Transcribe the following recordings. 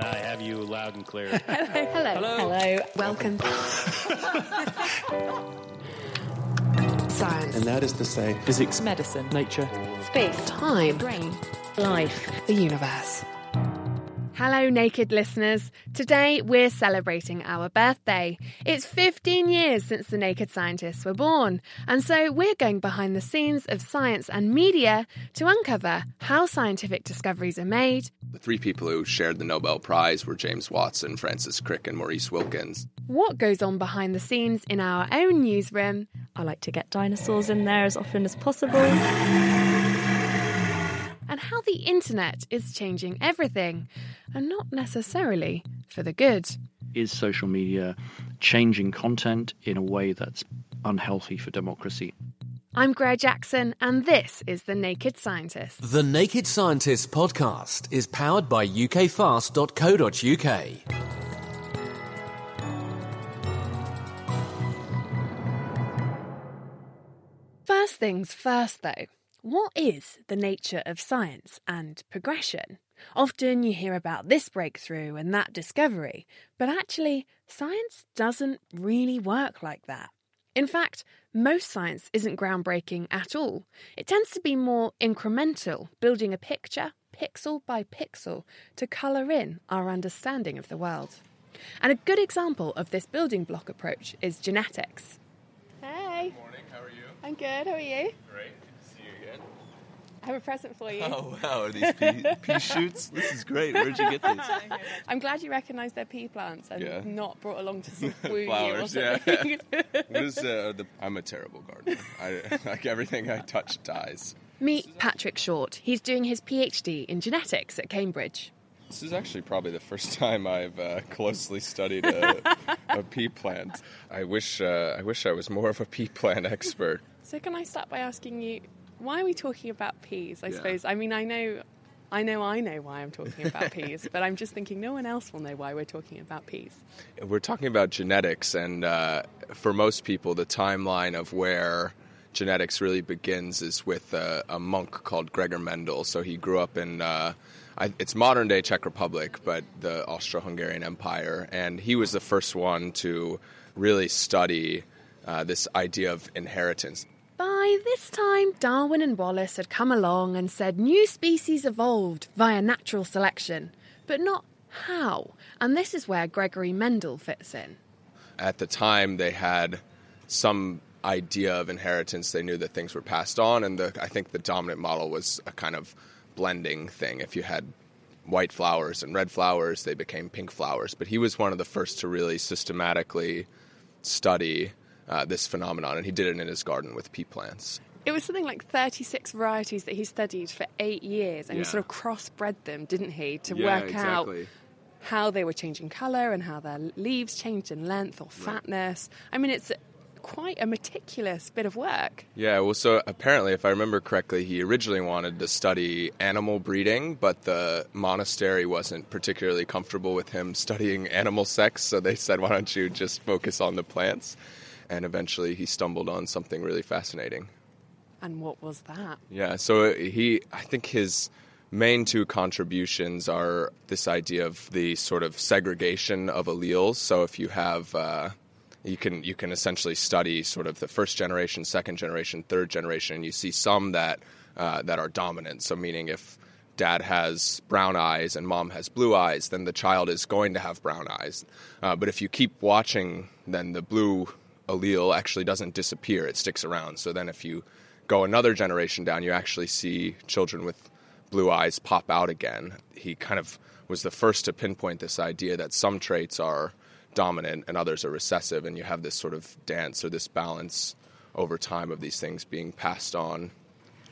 I have you loud and clear. Hello. Hello. Hello. Welcome. Science. And that is to say, physics, medicine, nature, space, time, brain, life, the universe. Hello, naked listeners. Today we're celebrating our birthday. It's 15 years since the Naked Scientists were born, and so we're going behind the scenes of science and media to uncover how scientific discoveries are made. The three people who shared the Nobel Prize were James Watson, Francis Crick, and Maurice Wilkins. What goes on behind the scenes in our own newsroom? I like to get dinosaurs in there as often as possible and how the internet is changing everything, and not necessarily for the good. Is social media changing content in a way that's unhealthy for democracy? I'm Graihagh Jackson, and this is The Naked Scientist. The Naked Scientist podcast is powered by ukfast.co.uk. First things first, though. What is the nature of science and progression? Often you hear about this breakthrough and that discovery, but actually, science doesn't really work like that. In fact, most science isn't groundbreaking at all. It tends to be more incremental, building a picture, pixel by pixel, to colour in our understanding of the world. And a good example of this building block approach is genetics. Hey. Good morning, how are you? I'm good, how are you? Great. I have a present for you. Oh wow, are these pea, pea shoots? This is great. Where'd you get these? I'm glad you recognise they're pea plants and Yeah. not brought along to sort of woo Flowers, yeah. something. What is uh, the? I'm a terrible gardener. I, like everything I touch dies. Meet Patrick Short. He's doing his PhD in genetics at Cambridge. This is actually probably the first time I've uh, closely studied a, a pea plant. I wish uh, I wish I was more of a pea plant expert. so can I start by asking you, why are we talking about peas? I Yeah. suppose. I mean, I know, I know, I know why I'm talking about peas, but I'm just thinking no one else will know why we're talking about peas. We're talking about genetics, and uh, for most people, the timeline of where genetics really begins is with uh, a monk called Gregor Mendel. So he grew up in. Uh, I, it's modern day Czech Republic, but the Austro Hungarian Empire. And he was the first one to really study uh, this idea of inheritance. By this time, Darwin and Wallace had come along and said new species evolved via natural selection, but not how. And this is where Gregory Mendel fits in. At the time, they had some idea of inheritance. They knew that things were passed on, and the, I think the dominant model was a kind of blending thing. If you had white flowers and red flowers, they became pink flowers. But he was one of the first to really systematically study uh, this phenomenon, and he did it in his garden with pea plants. It was something like 36 varieties that he studied for eight years, and he sort of crossbred them, didn't he, to Yeah, work exactly. out how they were changing colour and how their leaves changed in length or fatness. I mean, it's quite a meticulous bit of work. Yeah, well, so apparently, if I remember correctly, he originally wanted to study animal breeding, but the monastery wasn't particularly comfortable with him studying animal sex, so they said, why don't you just focus on the plants? And eventually, he stumbled on something really fascinating. And what was that? Yeah, so he, I think his main two contributions are this idea of the sort of segregation of alleles. So if you have, uh, you can you can essentially study sort of the first generation, second generation, third generation, and you see some that uh, that are dominant. So meaning if dad has brown eyes and mom has blue eyes, then the child is going to have brown eyes. Uh, but if you keep watching, then the blue allele actually doesn't disappear; it sticks around. So then if you go another generation down, you actually see children with blue eyes pop out again. He kind of was the first to pinpoint this idea that some traits are dominant and others are recessive, and you have this sort of dance or this balance over time of these things being passed on.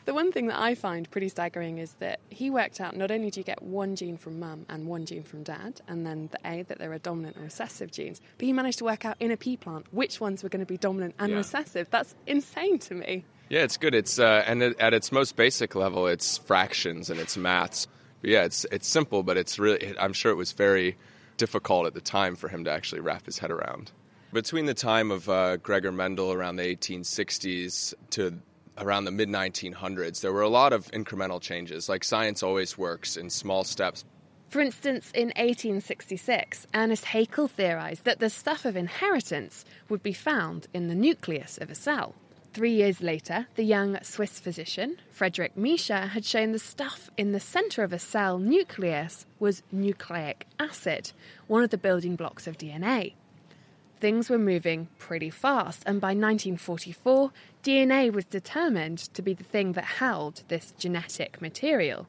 The one thing that I find pretty staggering is that he worked out not only do you get one gene from mum and one gene from dad, and then the A, that there are dominant and recessive genes, but he managed to work out in a pea plant which ones were going to be dominant and Yeah. recessive. That's insane to me. Yeah, it's good. It's uh, and it, at its most basic level, it's fractions and it's maths. But yeah, it's it's simple, but it's really. I'm sure it was very difficult at the time for him to actually wrap his head around. Between the time of uh, Gregor Mendel around the 1860s to around the mid 1900s, there were a lot of incremental changes. Like science always works in small steps, For instance, in 1866, Ernest Haeckel theorised that the stuff of inheritance would be found in the nucleus of a cell. Three years later, the young Swiss physician, Frederick Miescher, had shown the stuff in the centre of a cell nucleus was nucleic acid, one of the building blocks of DNA. Things were moving pretty fast, and by 1944, DNA was determined to be the thing that held this genetic material.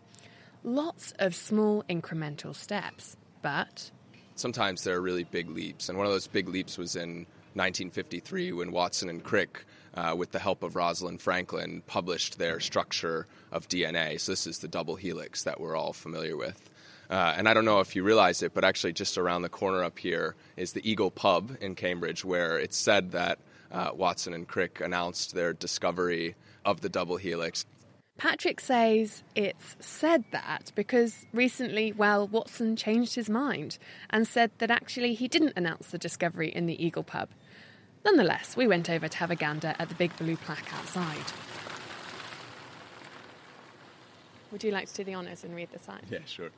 Lots of small incremental steps, but Sometimes there are really big leaps, and one of those big leaps was in 1953 when Watson and Crick, uh, with the help of Rosalind Franklin, published their structure of DNA. So this is the double helix that we're all familiar with. Uh, and I don't know if you realize it, but actually, just around the corner up here is the Eagle Pub in Cambridge, where it's said that uh, Watson and Crick announced their discovery of the double helix. Patrick says it's said that because recently, well, Watson changed his mind and said that actually he didn't announce the discovery in the Eagle pub. Nonetheless, we went over to have a gander at the big blue plaque outside. Would you like to do the honours and read the sign? Yeah, sure.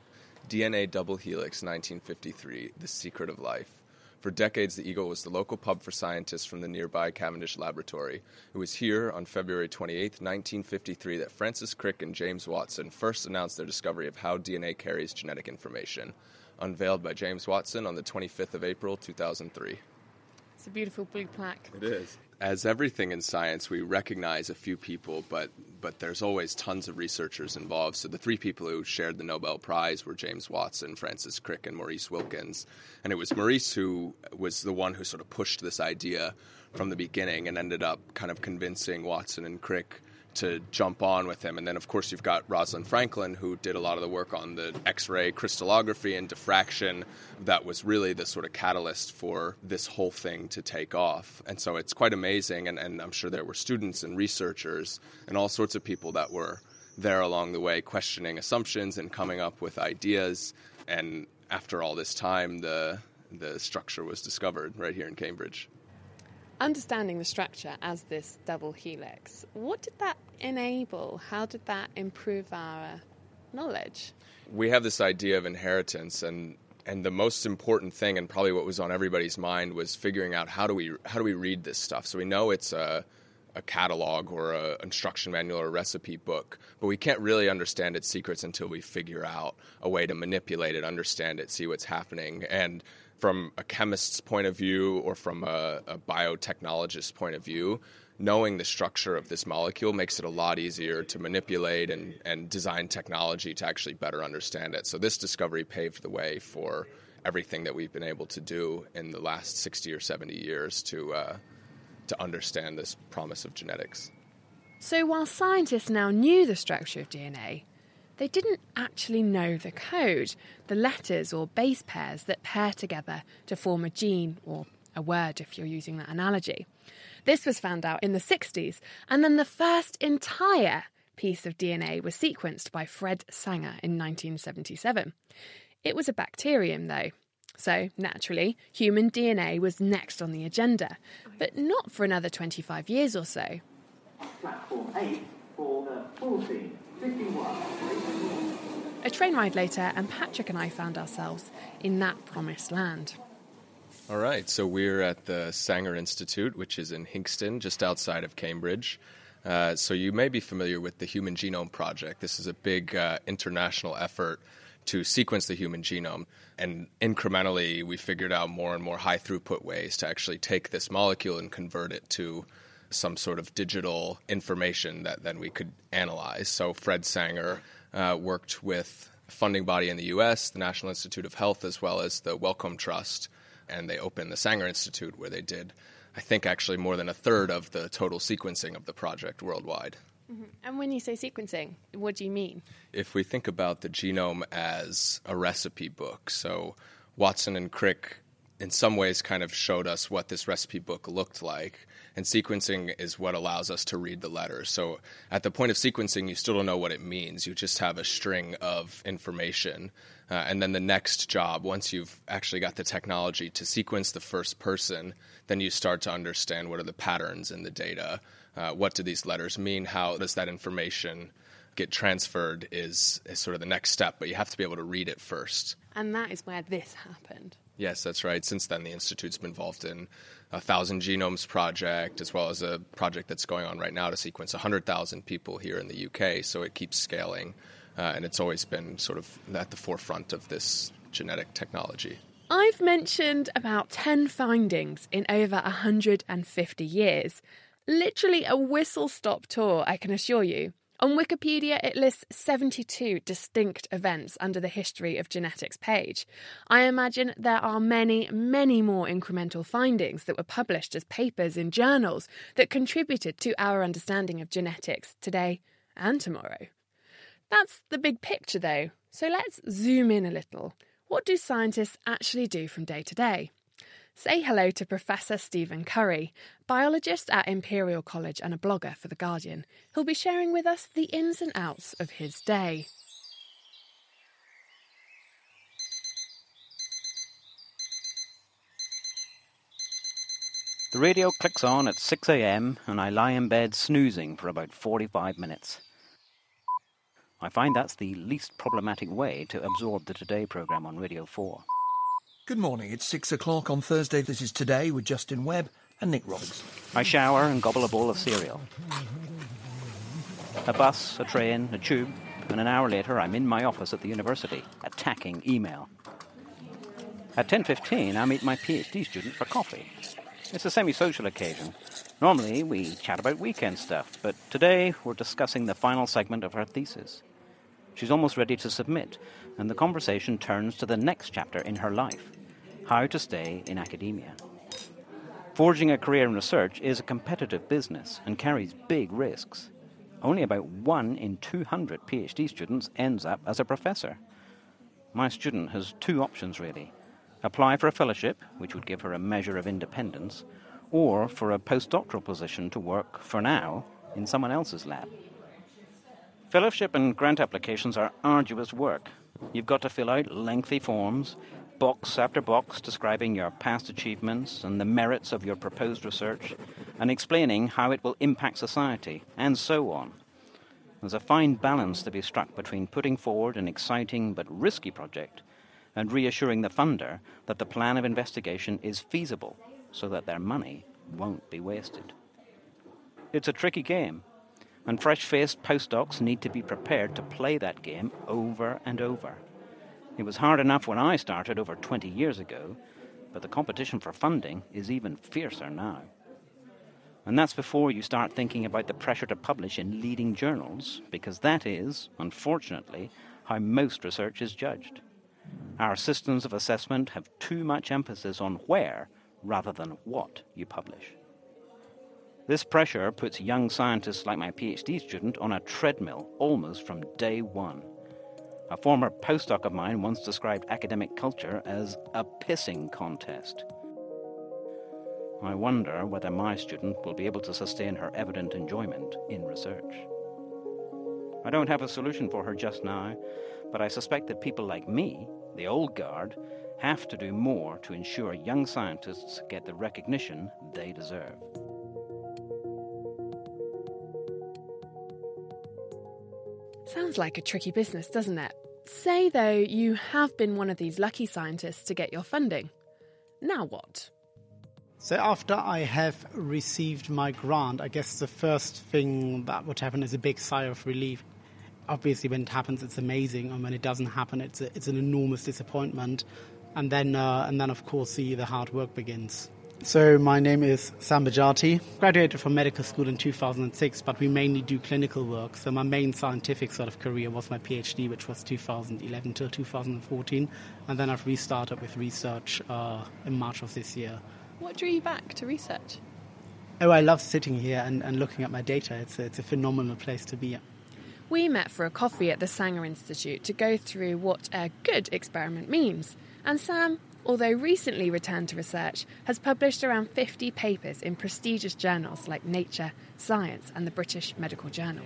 DNA Double Helix, 1953, The Secret of Life. For decades, the Eagle was the local pub for scientists from the nearby Cavendish Laboratory. It was here on February 28, 1953, that Francis Crick and James Watson first announced their discovery of how DNA carries genetic information. Unveiled by James Watson on the 25th of April, 2003. It's a beautiful blue plaque. It is. As everything in science, we recognize a few people, but but there's always tons of researchers involved. So the three people who shared the Nobel Prize were James Watson, Francis Crick, and Maurice Wilkins. And it was Maurice who was the one who sort of pushed this idea from the beginning and ended up kind of convincing Watson and Crick to jump on with him. And then, of course, you've got Rosalind Franklin, who did a lot of the work on the X ray crystallography and diffraction that was really the sort of catalyst for this whole thing to take off. And so it's quite amazing. And, and I'm sure there were students and researchers and all sorts of people that were there along the way questioning assumptions and coming up with ideas. And after all this time, the, the structure was discovered right here in Cambridge. Understanding the structure as this double helix, what did that enable? How did that improve our knowledge? We have this idea of inheritance and and the most important thing and probably what was on everybody's mind was figuring out how do we how do we read this stuff. So we know it's a a catalog or a instruction manual or a recipe book, but we can't really understand its secrets until we figure out a way to manipulate it, understand it, see what's happening. And from a chemist's point of view or from a, a biotechnologist's point of view, knowing the structure of this molecule makes it a lot easier to manipulate and, and design technology to actually better understand it. So this discovery paved the way for everything that we've been able to do in the last 60 or 70 years to uh, to understand this promise of genetics. So while scientists now knew the structure of DNA, they didn't actually know the code, the letters or base pairs that pair together to form a gene or a word if you're using that analogy. This was found out in the 60s, and then the first entire piece of DNA was sequenced by Fred Sanger in 1977. It was a bacterium, though. So, naturally, human DNA was next on the agenda, but not for another 25 years or so. Platform 8 for the 1451. A train ride later, and Patrick and I found ourselves in that promised land. All right, so we're at the Sanger Institute, which is in Hinxton, just outside of Cambridge. Uh, so you may be familiar with the Human Genome Project. This is a big uh, international effort to sequence the human genome. And incrementally, we figured out more and more high throughput ways to actually take this molecule and convert it to some sort of digital information that then we could analyze. So Fred Sanger uh, worked with a funding body in the US, the National Institute of Health, as well as the Wellcome Trust, and they opened the Sanger Institute where they did, I think, actually more than a third of the total sequencing of the project worldwide. Mm-hmm. And when you say sequencing, what do you mean? If we think about the genome as a recipe book, so Watson and Crick in some ways kind of showed us what this recipe book looked like. And sequencing is what allows us to read the letters. So at the point of sequencing, you still don't know what it means. You just have a string of information. Uh, and then the next job, once you've actually got the technology to sequence the first person, then you start to understand what are the patterns in the data. Uh, what do these letters mean? How does that information get transferred is, is sort of the next step, but you have to be able to read it first. And that is where this happened. Yes, that's right. Since then, the Institute's been involved in a Thousand Genomes project, as well as a project that's going on right now to sequence 100,000 people here in the UK. So it keeps scaling, uh, and it's always been sort of at the forefront of this genetic technology. I've mentioned about 10 findings in over 150 years. Literally a whistle stop tour, I can assure you. On Wikipedia, it lists 72 distinct events under the History of Genetics page. I imagine there are many, many more incremental findings that were published as papers in journals that contributed to our understanding of genetics today and tomorrow. That's the big picture, though, so let's zoom in a little. What do scientists actually do from day to day? Say hello to Professor Stephen Curry, biologist at Imperial College and a blogger for The Guardian. He'll be sharing with us the ins and outs of his day. The radio clicks on at 6 a.m. and I lie in bed snoozing for about 45 minutes. I find that's the least problematic way to absorb the Today programme on Radio 4. Good morning. It's six o'clock on Thursday. This is Today with Justin Webb and Nick Robinson. I shower and gobble a bowl of cereal. A bus, a train, a tube, and an hour later I'm in my office at the university, attacking email. At 10.15 I meet my PhD student for coffee. It's a semi-social occasion. Normally we chat about weekend stuff, but today we're discussing the final segment of her thesis. She's almost ready to submit, and the conversation turns to the next chapter in her life how to stay in academia. Forging a career in research is a competitive business and carries big risks. Only about one in 200 PhD students ends up as a professor. My student has two options really apply for a fellowship, which would give her a measure of independence, or for a postdoctoral position to work, for now, in someone else's lab. Fellowship and grant applications are arduous work. You've got to fill out lengthy forms, box after box describing your past achievements and the merits of your proposed research, and explaining how it will impact society, and so on. There's a fine balance to be struck between putting forward an exciting but risky project and reassuring the funder that the plan of investigation is feasible so that their money won't be wasted. It's a tricky game, and fresh faced postdocs need to be prepared to play that game over and over. It was hard enough when I started over 20 years ago, but the competition for funding is even fiercer now. And that's before you start thinking about the pressure to publish in leading journals, because that is, unfortunately, how most research is judged. Our systems of assessment have too much emphasis on where rather than what you publish. This pressure puts young scientists like my PhD student on a treadmill almost from day one. A former postdoc of mine once described academic culture as a pissing contest. I wonder whether my student will be able to sustain her evident enjoyment in research. I don't have a solution for her just now, but I suspect that people like me, the old guard, have to do more to ensure young scientists get the recognition they deserve. Sounds like a tricky business, doesn't it? Say, though, you have been one of these lucky scientists to get your funding. Now what? So, after I have received my grant, I guess the first thing that would happen is a big sigh of relief. Obviously, when it happens, it's amazing, and when it doesn't happen, it's, a, it's an enormous disappointment. And then, uh, and then, of course, the, the hard work begins. So my name is Sam Behjati. Graduated from medical school in 2006, but we mainly do clinical work. So my main scientific sort of career was my PhD, which was 2011 till 2014, and then I've restarted with research uh, in March of this year. What drew you back to research? Oh, I love sitting here and, and looking at my data. It's a, it's a phenomenal place to be. We met for a coffee at the Sanger Institute to go through what a good experiment means. And Sam although recently returned to research, has published around 50 papers in prestigious journals like Nature, Science, and the British Medical Journal.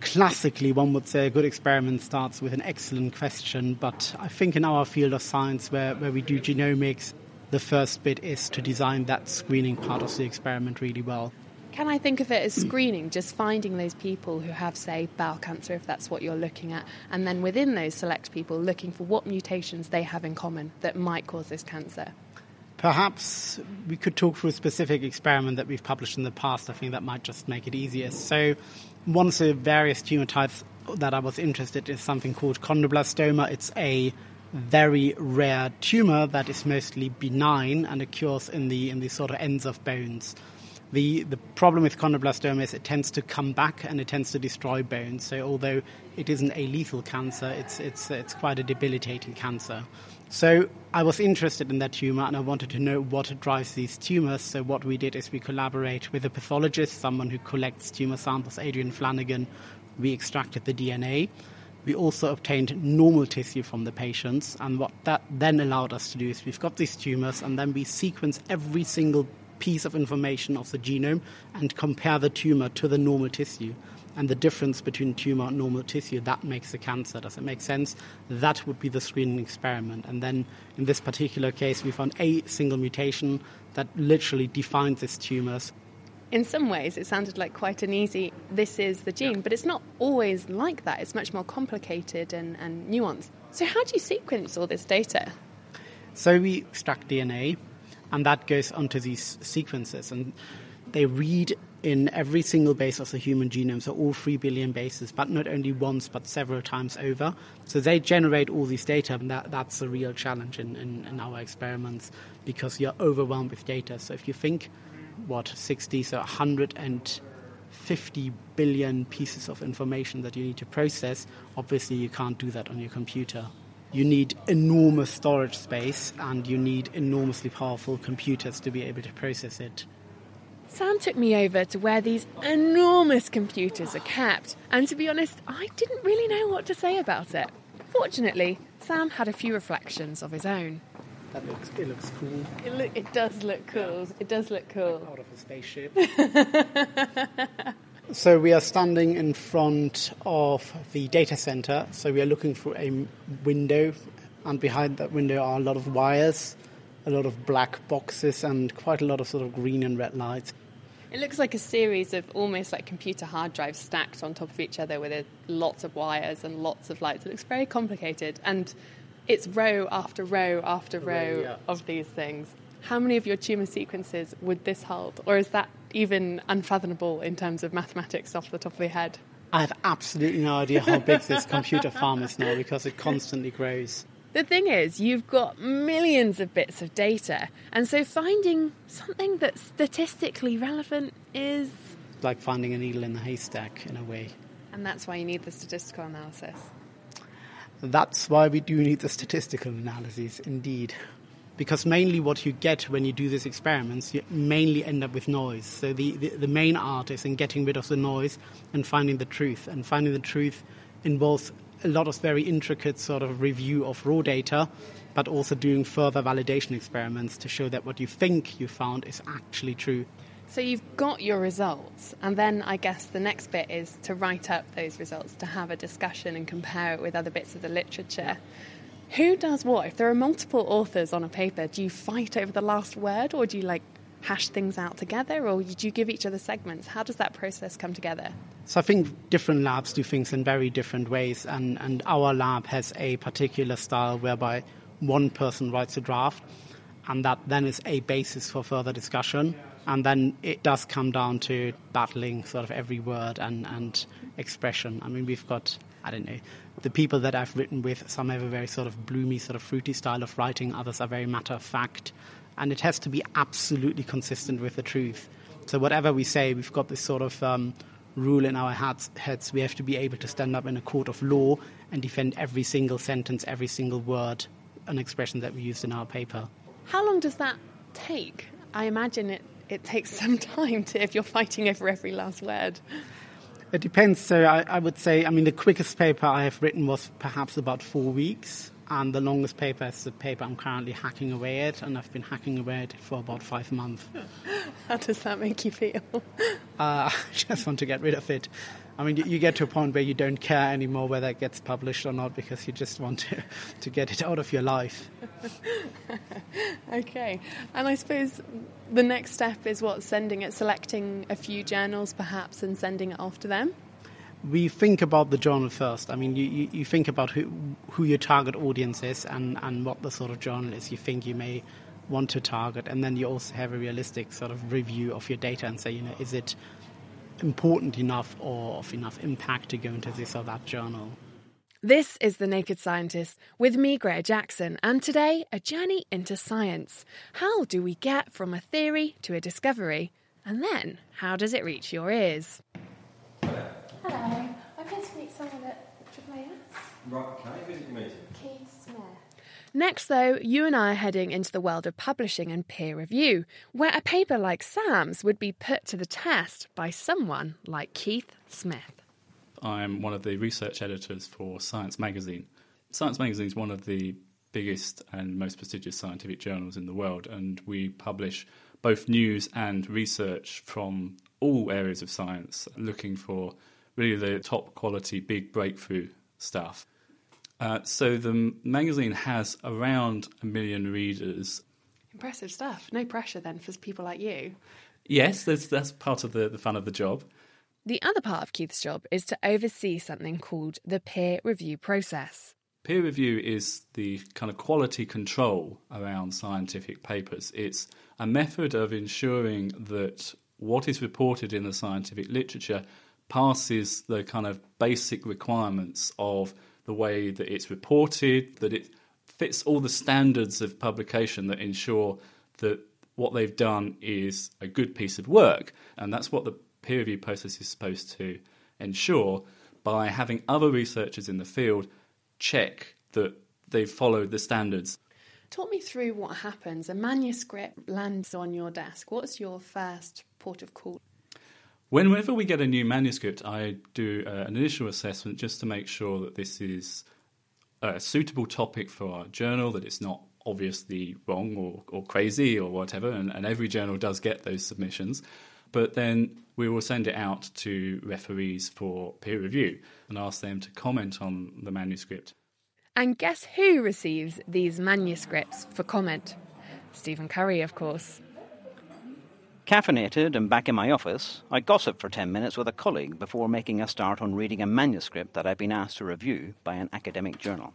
Classically, one would say a good experiment starts with an excellent question, but I think in our field of science, where, where we do genomics, the first bit is to design that screening part of the experiment really well. Can I think of it as screening, just finding those people who have, say, bowel cancer, if that's what you're looking at, and then within those select people, looking for what mutations they have in common that might cause this cancer? Perhaps we could talk through a specific experiment that we've published in the past. I think that might just make it easier. So, one of the various tumor types that I was interested in is something called chondroblastoma. It's a very rare tumor that is mostly benign and occurs in the in the sort of ends of bones. The, the problem with chondroblastoma is it tends to come back and it tends to destroy bones. So although it isn't a lethal cancer, it's, it's, it's quite a debilitating cancer. So I was interested in that tumor and I wanted to know what drives these tumors. So what we did is we collaborate with a pathologist, someone who collects tumor samples, Adrienne Flanagan. We extracted the DNA. We also obtained normal tissue from the patients, and what that then allowed us to do is we've got these tumors, and then we sequence every single piece of information of the genome and compare the tumor to the normal tissue. And the difference between tumor and normal tissue, that makes the cancer. Does it make sense? That would be the screening experiment. And then in this particular case, we found a single mutation that literally defines this tumors. In some ways, it sounded like quite an easy, this is the gene, but it's not always like that. It's much more complicated and, and nuanced. So, how do you sequence all this data? So, we extract DNA, and that goes onto these sequences, and they read in every single base of the human genome, so all 3 billion bases, but not only once, but several times over. So they generate all these data, and that, that's a real challenge in, in, in our experiments because you're overwhelmed with data. So if you think, what, 60, so 150 billion pieces of information that you need to process, obviously you can't do that on your computer. You need enormous storage space and you need enormously powerful computers to be able to process it. Sam took me over to where these enormous computers are kept, and to be honest, I didn't really know what to say about it. Fortunately, Sam had a few reflections of his own. That looks, it looks cool. It, look, it does look cool. It does look cool. Out of a spaceship. so we are standing in front of the data center. So we are looking through a window, and behind that window are a lot of wires, a lot of black boxes, and quite a lot of sort of green and red lights. It looks like a series of almost like computer hard drives stacked on top of each other with a, lots of wires and lots of lights. It looks very complicated, and it's row after row after row yeah. of these things. How many of your tumor sequences would this hold, or is that even unfathomable in terms of mathematics off the top of your head? I have absolutely no idea how big this computer farm is now because it constantly grows. The thing is, you've got millions of bits of data, and so finding something that's statistically relevant is. Like finding a needle in the haystack, in a way. And that's why you need the statistical analysis. That's why we do need the statistical analyses, indeed. Because mainly what you get when you do these experiments, you mainly end up with noise. So the, the, the main art is in getting rid of the noise and finding the truth. And finding the truth involves a lot of very intricate sort of review of raw data, but also doing further validation experiments to show that what you think you found is actually true. So you've got your results, and then I guess the next bit is to write up those results, to have a discussion and compare it with other bits of the literature. Who does what? If there are multiple authors on a paper, do you fight over the last word, or do you like hash things out together, or do you give each other segments? How does that process come together? So I think different labs do things in very different ways, and, and our lab has a particular style whereby one person writes a draft, and that then is a basis for further discussion. And then it does come down to battling sort of every word and, and expression. I mean, we've got, I don't know, the people that I've written with, some have a very sort of bloomy, sort of fruity style of writing, others are very matter of fact. And it has to be absolutely consistent with the truth. So whatever we say, we've got this sort of um, rule in our heads, heads. We have to be able to stand up in a court of law and defend every single sentence, every single word, an expression that we used in our paper. How long does that take? I imagine it, it takes some time to, if you're fighting over every last word. It depends. So I, I, would say, I mean, the quickest paper I have written was perhaps about four weeks, and the longest paper is the paper I'm currently hacking away at, and I've been hacking away at it for about five months. How does that make you feel? Uh, I just want to get rid of it. I mean, you, get to a point where you don't care anymore whether it gets published or not because you just want to, to get it out of your life. okay. And I suppose the next step is what? Sending it, selecting a few journals perhaps and sending it off to them? We think about the journal first. I mean, you, you, you think about who, who your target audience is and, and what the sort of journal is you think you may want to target. And then you also have a realistic sort of review of your data and say, you know, is it important enough or of enough impact to go into this or that journal. This is The Naked Scientist with me, Graihagh Jackson, and today a journey into science. How do we get from a theory to a discovery? And then, how does it reach your ears? Hello, I'm going to meet someone at AAAS. Right, okay, who's it meeting? Keith Smith. Next, though, you and I are heading into the world of publishing and peer review, where a paper like Sam's would be put to the test by someone like Keith Smith. I'm one of the research editors for Science Magazine. Science Magazine is one of the biggest and most prestigious scientific journals in the world, and we publish both news and research from all areas of science, looking for really the top quality, big breakthrough stuff. Uh, so the magazine has around a million readers. Impressive stuff. No pressure then for people like you. Yes, that's part of the, the fun of the job. The other part of Keith's job is to oversee something called the peer review process. Peer review is the kind of quality control around scientific papers. It's a method of ensuring that what is reported in the scientific literature passes the kind of basic requirements of the way that it's reported, that it fits all the standards of publication that ensure that what they've done is a good piece of work. And that's what the peer review process is supposed to ensure by having other researchers in the field check that they've followed the standards. Talk me through what happens. A manuscript lands on your desk. What's your first port of call? Whenever we get a new manuscript, I do uh, an initial assessment just to make sure that this is a suitable topic for our journal, that it's not obviously wrong or, or crazy or whatever, and, and every journal does get those submissions. But then we will send it out to referees for peer review and ask them to comment on the manuscript. And guess who receives these manuscripts for comment? Stephen Curry, of course. Caffeinated and back in my office, I gossip for 10 minutes with a colleague before making a start on reading a manuscript that I've been asked to review by an academic journal.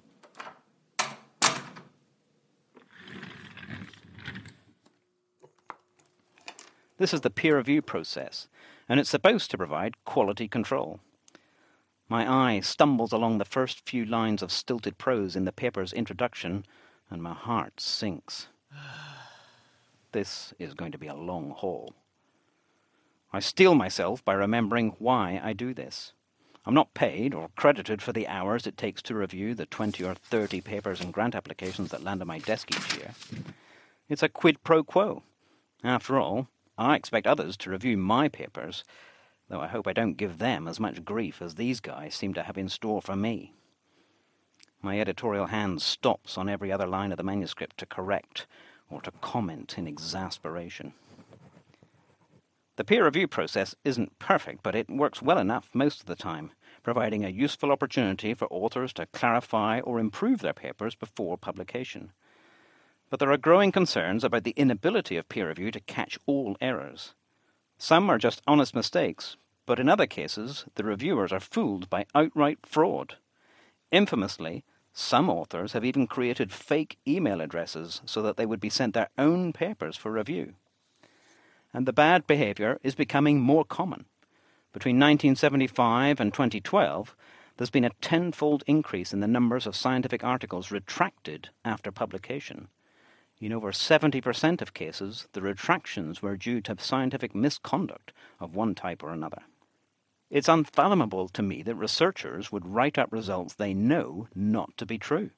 This is the peer review process, and it's supposed to provide quality control. My eye stumbles along the first few lines of stilted prose in the paper's introduction, and my heart sinks. This is going to be a long haul. I steel myself by remembering why I do this. I'm not paid or credited for the hours it takes to review the 20 or 30 papers and grant applications that land on my desk each year. It's a quid pro quo. After all, I expect others to review my papers, though I hope I don't give them as much grief as these guys seem to have in store for me. My editorial hand stops on every other line of the manuscript to correct or to comment in exasperation. The peer review process isn't perfect, but it works well enough most of the time, providing a useful opportunity for authors to clarify or improve their papers before publication. But there are growing concerns about the inability of peer review to catch all errors. Some are just honest mistakes, but in other cases, the reviewers are fooled by outright fraud. Infamously, some authors have even created fake email addresses so that they would be sent their own papers for review. And the bad behavior is becoming more common. Between 1975 and 2012, there's been a tenfold increase in the numbers of scientific articles retracted after publication. In over 70% of cases, the retractions were due to scientific misconduct of one type or another. It's unfathomable to me that researchers would write up results they know not to be true.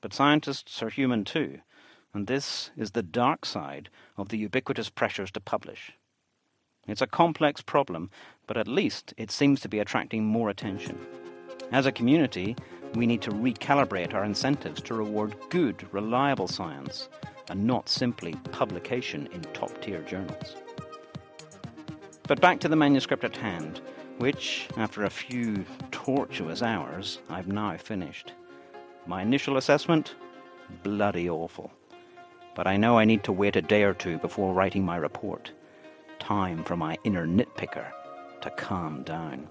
But scientists are human too, and this is the dark side of the ubiquitous pressures to publish. It's a complex problem, but at least it seems to be attracting more attention. As a community, we need to recalibrate our incentives to reward good, reliable science and not simply publication in top tier journals. But back to the manuscript at hand, which, after a few tortuous hours, I've now finished. My initial assessment? Bloody awful. But I know I need to wait a day or two before writing my report. Time for my inner nitpicker to calm down.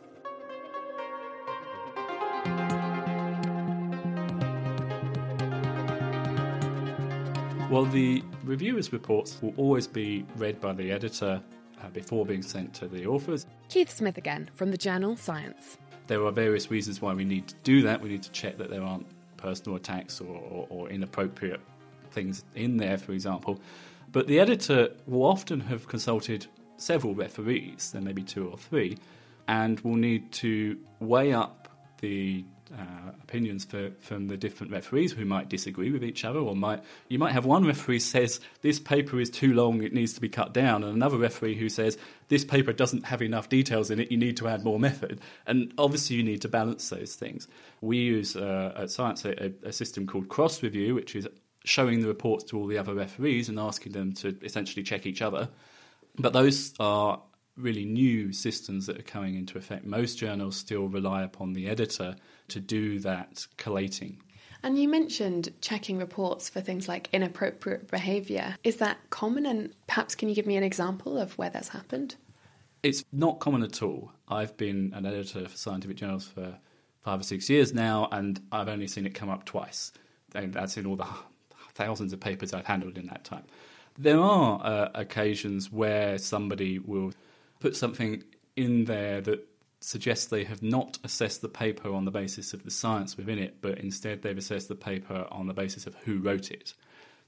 Well, the reviewers' reports will always be read by the editor uh, before being sent to the authors. Keith Smith again from the journal Science. There are various reasons why we need to do that. We need to check that there aren't personal attacks or, or, or inappropriate things in there, for example. But the editor will often have consulted several referees, there may be two or three, and will need to weigh up the uh, opinions for, from the different referees who might disagree with each other, or might you might have one referee says this paper is too long, it needs to be cut down, and another referee who says this paper doesn't have enough details in it, you need to add more method. And obviously, you need to balance those things. We use uh, at Science a, a system called cross review, which is showing the reports to all the other referees and asking them to essentially check each other. But those are really new systems that are coming into effect. Most journals still rely upon the editor to do that collating. And you mentioned checking reports for things like inappropriate behaviour. Is that common? And perhaps can you give me an example of where that's happened? It's not common at all. I've been an editor for scientific journals for five or six years now, and I've only seen it come up twice. And that's in all the thousands of papers I've handled in that time. There are uh, occasions where somebody will put something in there that suggests they have not assessed the paper on the basis of the science within it, but instead they've assessed the paper on the basis of who wrote it.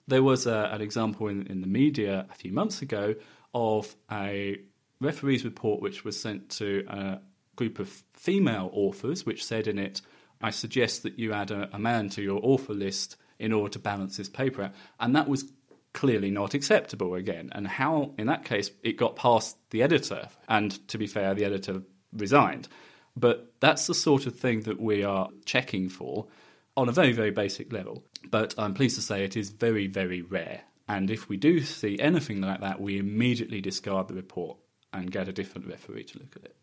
There was a, an example in, in the media a few months ago of a referee's report which was sent to a group of female authors, which said in it, I suggest that you add a, a man to your author list in order to balance this paper out. And that was clearly not acceptable again. And how, in that case, it got past the editor. And to be fair, the editor resigned. But that's the sort of thing that we are checking for on a very, very basic level. But I'm pleased to say it is very, very rare. And if we do see anything like that, we immediately discard the report and get a different referee to look at it.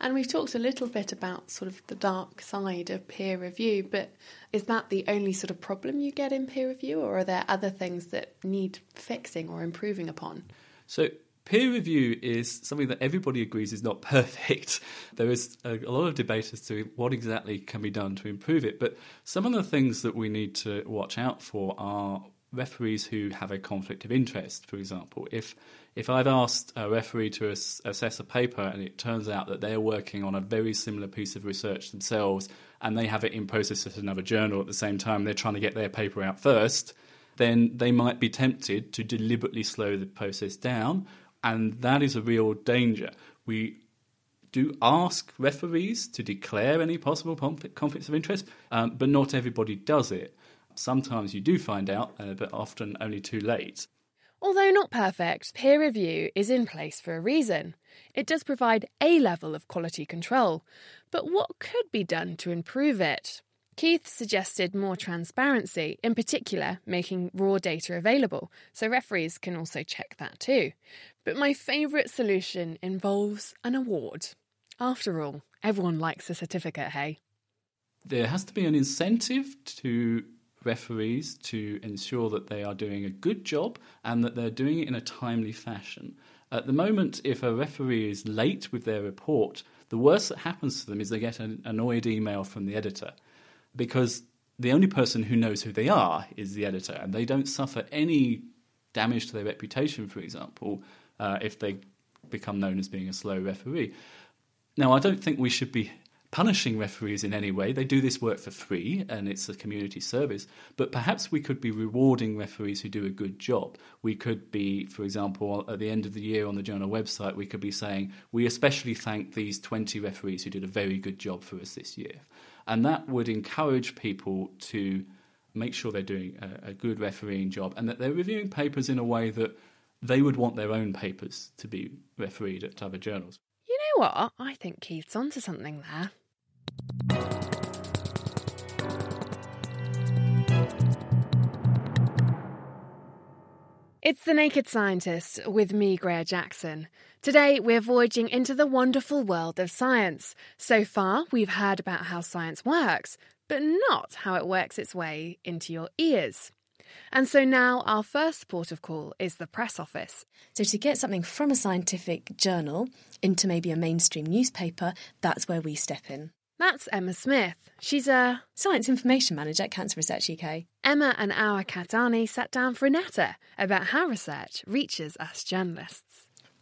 And we've talked a little bit about sort of the dark side of peer review, but is that the only sort of problem you get in peer review, or are there other things that need fixing or improving upon? So, peer review is something that everybody agrees is not perfect. There is a, lot of debate as to what exactly can be done to improve it, but some of the things that we need to watch out for are referees who have a conflict of interest, for example. If if I've asked a referee to ass- assess a paper and it turns out that they're working on a very similar piece of research themselves and they have it in process at another journal at the same time, they're trying to get their paper out first, then they might be tempted to deliberately slow the process down, and that is a real danger. We do ask referees to declare any possible conflicts of interest, um, but not everybody does it. Sometimes you do find out, uh, but often only too late. Although not perfect, peer review is in place for a reason. It does provide a level of quality control. But what could be done to improve it? Keith suggested more transparency, in particular, making raw data available, so referees can also check that too. But my favourite solution involves an award. After all, everyone likes a certificate, hey? There has to be an incentive to referees to ensure that they are doing a good job and that they're doing it in a timely fashion. At the moment, if a referee is late with their report, the worst that happens to them is they get an annoyed email from the editor because the only person who knows who they are is the editor, and they don't suffer any damage to their reputation, for example, uh, if they become known as being a slow referee. Now, I don't think we should be punishing referees in any way. They do this work for free and it's a community service. But perhaps we could be rewarding referees who do a good job. We could be, for example, at the end of the year on the journal website, we could be saying, We especially thank these 20 referees who did a very good job for us this year. And that would encourage people to make sure they're doing a, a good refereeing job and that they're reviewing papers in a way that they would want their own papers to be refereed at other journals. You know what? I think Keith's onto something there. It's The Naked Scientist with me, Graihagh Jackson. Today, we're voyaging into the wonderful world of science. So far, we've heard about how science works, but not how it works its way into your ears. And so now our first port of call is the press office. So, to get something from a scientific journal into maybe a mainstream newspaper, that's where we step in. That's Emma Smith. She's a science information manager at Cancer Research UK. Emma and our Kat Arney sat down for a natter about how research reaches us journalists.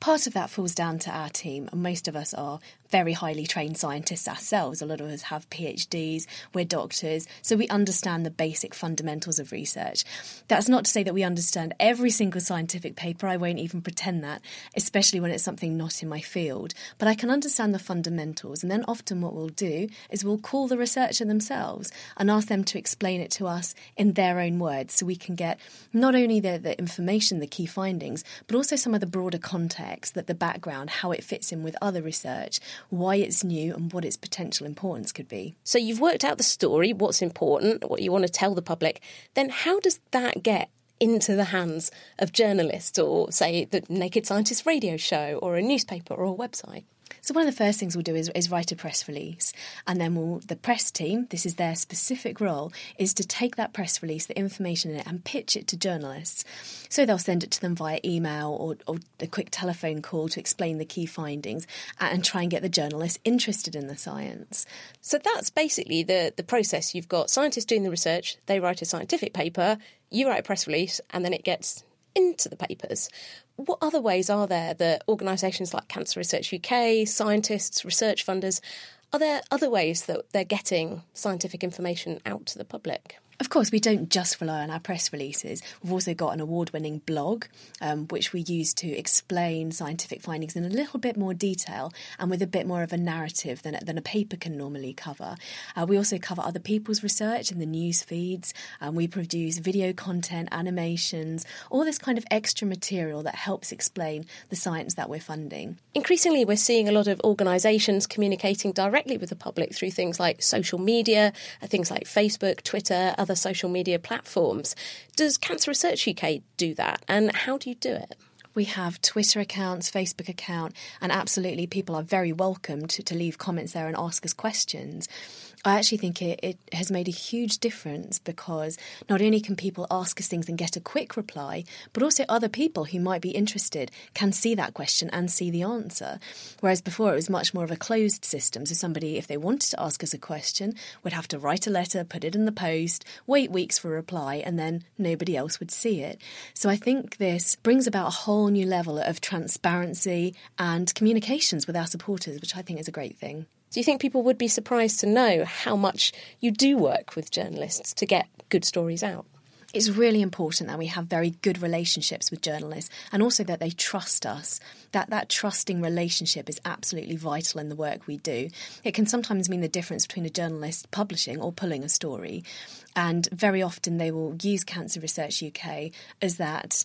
Part of that falls down to our team, and most of us are very highly trained scientists ourselves. A lot of us have PhDs, we're doctors, so we understand the basic fundamentals of research. That's not to say that we understand every single scientific paper, I won't even pretend that, especially when it's something not in my field. But I can understand the fundamentals, and then often what we'll do is we'll call the researcher themselves and ask them to explain it to us in their own words so we can get not only the, the information, the key findings, but also some of the broader context, that the background, how it fits in with other research, why it's new, and what its potential importance could be. So you've worked out the story, what's important, what you want to tell the public. Then how does that get into the hands of journalists or, say, the Naked Scientist radio show or a newspaper or a website? So one of the first things we'll do is, is write a press release, and then we'll the press team. This is their specific role is to take that press release, the information in it, and pitch it to journalists. So they'll send it to them via email or, or a quick telephone call to explain the key findings and try and get the journalists interested in the science. So that's basically the the process. You've got scientists doing the research. They write a scientific paper. You write a press release, and then it gets into the papers. What other ways are there that organisations like Cancer Research UK, scientists, research funders, are there other ways that they're getting scientific information out to the public? Of course, we don't just rely on our press releases. We've also got an award winning blog, um, which we use to explain scientific findings in a little bit more detail and with a bit more of a narrative than, than a paper can normally cover. Uh, we also cover other people's research in the news feeds. We produce video content, animations, all this kind of extra material that helps explain the science that we're funding. Increasingly, we're seeing a lot of organisations communicating directly with the public through things like social media, uh, things like Facebook, Twitter, other social media platforms. Does Cancer Research UK do that, and how do you do it? We have Twitter accounts, Facebook account, and absolutely people are very welcome to, to leave comments there and ask us questions. I actually think it, it has made a huge difference because not only can people ask us things and get a quick reply, but also other people who might be interested can see that question and see the answer. Whereas before it was much more of a closed system. So somebody, if they wanted to ask us a question, would have to write a letter, put it in the post, wait weeks for a reply, and then nobody else would see it. So I think this brings about a whole new level of transparency and communications with our supporters, which I think is a great thing. Do you think people would be surprised to know how much you do work with journalists to get good stories out? It's really important that we have very good relationships with journalists and also that they trust us. That that trusting relationship is absolutely vital in the work we do. It can sometimes mean the difference between a journalist publishing or pulling a story. And very often they will use Cancer Research UK as that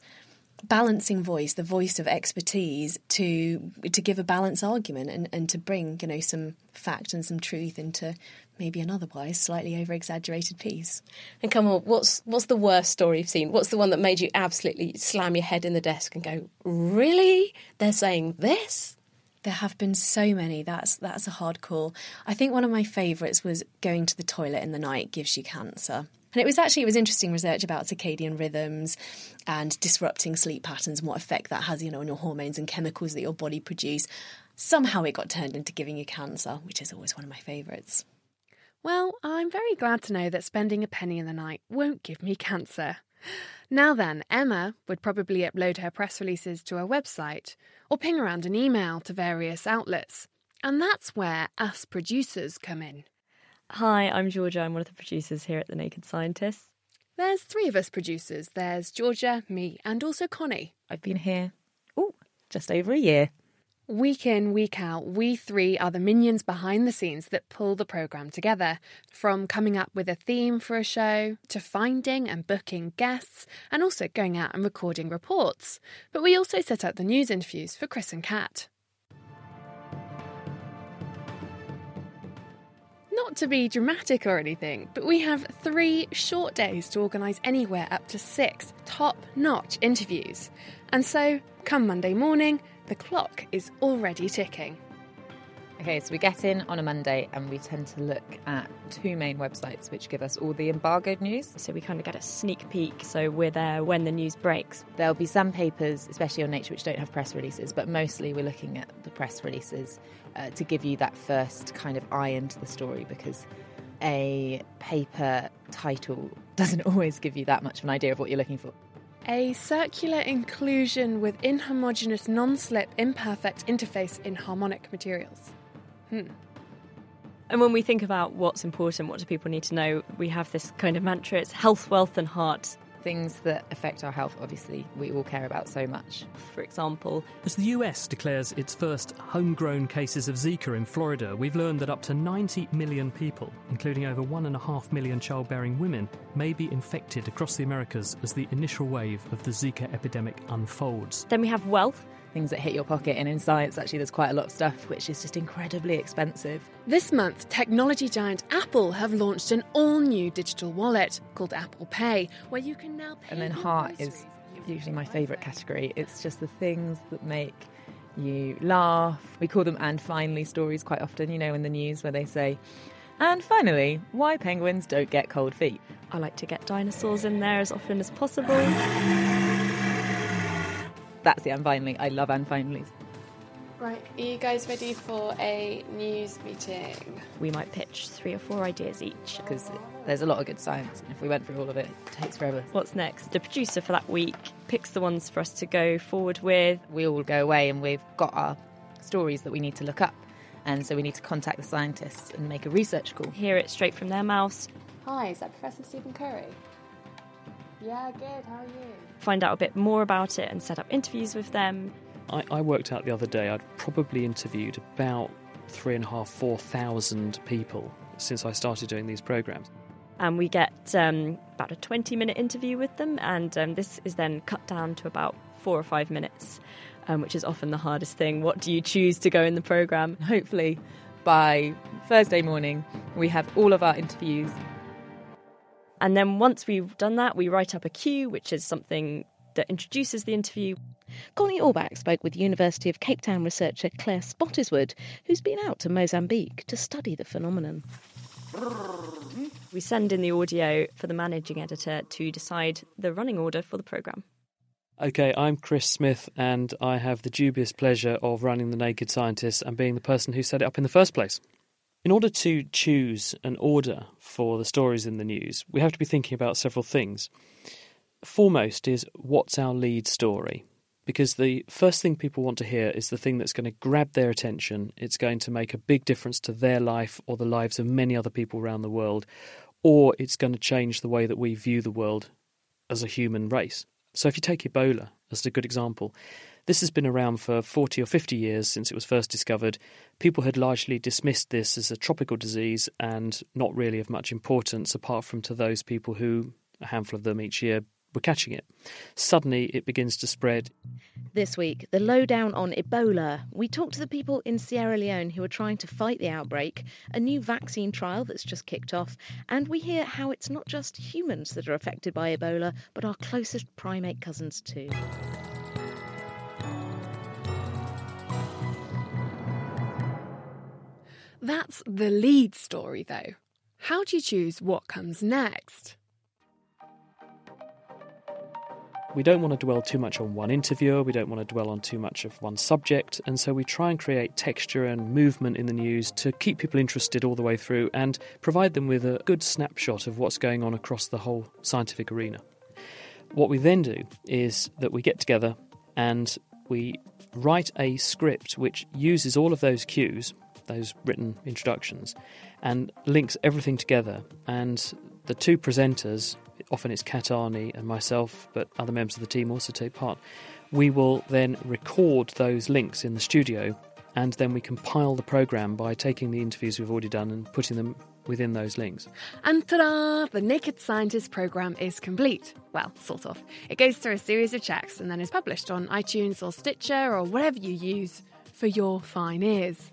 balancing voice, the voice of expertise, to to give a balanced argument and, and to bring you know some fact and some truth into maybe an otherwise slightly over exaggerated piece. And come on, what's what's the worst story you've seen? What's the one that made you absolutely slam your head in the desk and go, "Really? They're saying this?" There have been so many. That's that's a hard call. I think one of my favourites was going to the toilet in the night gives you cancer. And it was actually it was interesting research about circadian rhythms and disrupting sleep patterns and what effect that has, you know, on your hormones and chemicals that your body produce. Somehow it got turned into giving you cancer, which is always one of my favourites. Well, I'm very glad to know that spending a penny in the night won't give me cancer. Now then, Emma would probably upload her press releases to her website or ping around an email to various outlets. And that's where us producers come in. Hi, I'm Georgia. I'm one of the producers here at The Naked Scientists. There's three of us producers. There's Georgia, me, and also Connie. I've been here, oh, just over a year. Week in, week out, we three are the minions behind the scenes that pull the programme together. From coming up with a theme for a show, to finding and booking guests, and also going out and recording reports. But we also set up the news interviews for Chris and Kat. Not to be dramatic or anything, but we have three short days to organise anywhere up to six top notch interviews. And so, come Monday morning, the clock is already ticking. Okay, so we get in on a Monday and we tend to look at two main websites which give us all the embargoed news. So we kind of get a sneak peek, so we're there when the news breaks. There'll be some papers, especially on Nature, which don't have press releases, but mostly we're looking at the press releases uh, to give you that first kind of eye into the story because a paper title doesn't always give you that much of an idea of what you're looking for. A circular inclusion with inhomogeneous non slip imperfect interface in harmonic materials. Hmm. And when we think about what's important, what do people need to know, we have this kind of mantra it's health, wealth, and heart. Things that affect our health, obviously, we all care about so much. For example, as the US declares its first homegrown cases of Zika in Florida, we've learned that up to 90 million people, including over 1.5 million childbearing women, may be infected across the Americas as the initial wave of the Zika epidemic unfolds. Then we have wealth things that hit your pocket. And in science, actually, there's quite a lot of stuff which is just incredibly expensive. This month, technology giant Apple have launched an all new digital wallet called Apple Pay, where you can now pay. And then heart is usually my favourite category. It's just the things that make you laugh. We call them and finally stories quite often, you know, in the news where they say, and finally, why penguins don't get cold feet. I like to get dinosaurs in there as often as possible that's the unfinally. I love unfinallys. Right, are you guys ready for a news meeting? We might pitch three or four ideas each. Because there's a lot of good science, and if we went through all of it, it takes forever. What's next? The producer for that week picks the ones for us to go forward with. We all go away and we've got our stories that we need to look up. And so we need to contact the scientists and make a research call. Hear it straight from their mouths. Hi, is that Professor Stephen Curry? Yeah, good. How are you? Find out a bit more about it and set up interviews with them. I, I worked out the other day I'd probably interviewed about three and a half, four thousand people since I started doing these programs. And we get um, about a 20 minute interview with them, and um, this is then cut down to about four or five minutes, um, which is often the hardest thing. What do you choose to go in the program? Hopefully, by Thursday morning, we have all of our interviews and then once we've done that, we write up a cue, which is something that introduces the interview. Connie Orbach spoke with University of Cape Town researcher Claire Spottiswoode, who's been out to Mozambique to study the phenomenon. We send in the audio for the managing editor to decide the running order for the programme. Okay, I'm Chris Smith, and I have the dubious pleasure of running The Naked Scientist and being the person who set it up in the first place. In order to choose an order for the stories in the news, we have to be thinking about several things. Foremost is what's our lead story? Because the first thing people want to hear is the thing that's going to grab their attention. It's going to make a big difference to their life or the lives of many other people around the world, or it's going to change the way that we view the world as a human race. So, if you take Ebola as a good example, this has been around for 40 or 50 years since it was first discovered. People had largely dismissed this as a tropical disease and not really of much importance apart from to those people who, a handful of them each year, were catching it. Suddenly, it begins to spread. This week, the lowdown on Ebola. We talk to the people in Sierra Leone who are trying to fight the outbreak, a new vaccine trial that's just kicked off, and we hear how it's not just humans that are affected by Ebola, but our closest primate cousins too. That's the lead story, though. How do you choose what comes next? We don't want to dwell too much on one interviewer, we don't want to dwell on too much of one subject, and so we try and create texture and movement in the news to keep people interested all the way through and provide them with a good snapshot of what's going on across the whole scientific arena. What we then do is that we get together and we write a script which uses all of those cues those written introductions, and links everything together. And the two presenters, often it's Kat Arney and myself, but other members of the team also take part. We will then record those links in the studio, and then we compile the program by taking the interviews we've already done and putting them within those links. And ta da! The Naked Scientist program is complete. Well, sort of. It goes through a series of checks and then is published on iTunes or Stitcher or whatever you use for your fine ears.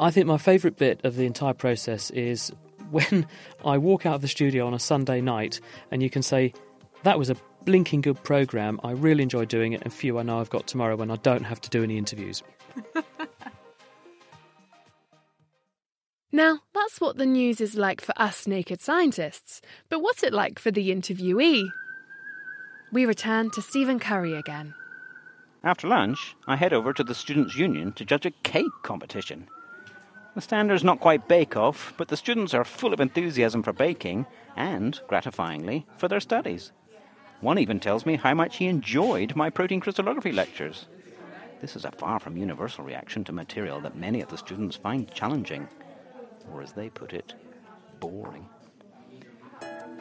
I think my favourite bit of the entire process is when I walk out of the studio on a Sunday night and you can say, that was a blinking good programme. I really enjoy doing it, and few I know I've got tomorrow when I don't have to do any interviews. Now, that's what the news is like for us naked scientists, but what's it like for the interviewee? We return to Stephen Curry again. After lunch, I head over to the Students' Union to judge a cake competition. The standard's not quite bake off, but the students are full of enthusiasm for baking and, gratifyingly, for their studies. One even tells me how much he enjoyed my protein crystallography lectures. This is a far from universal reaction to material that many of the students find challenging, or as they put it, boring.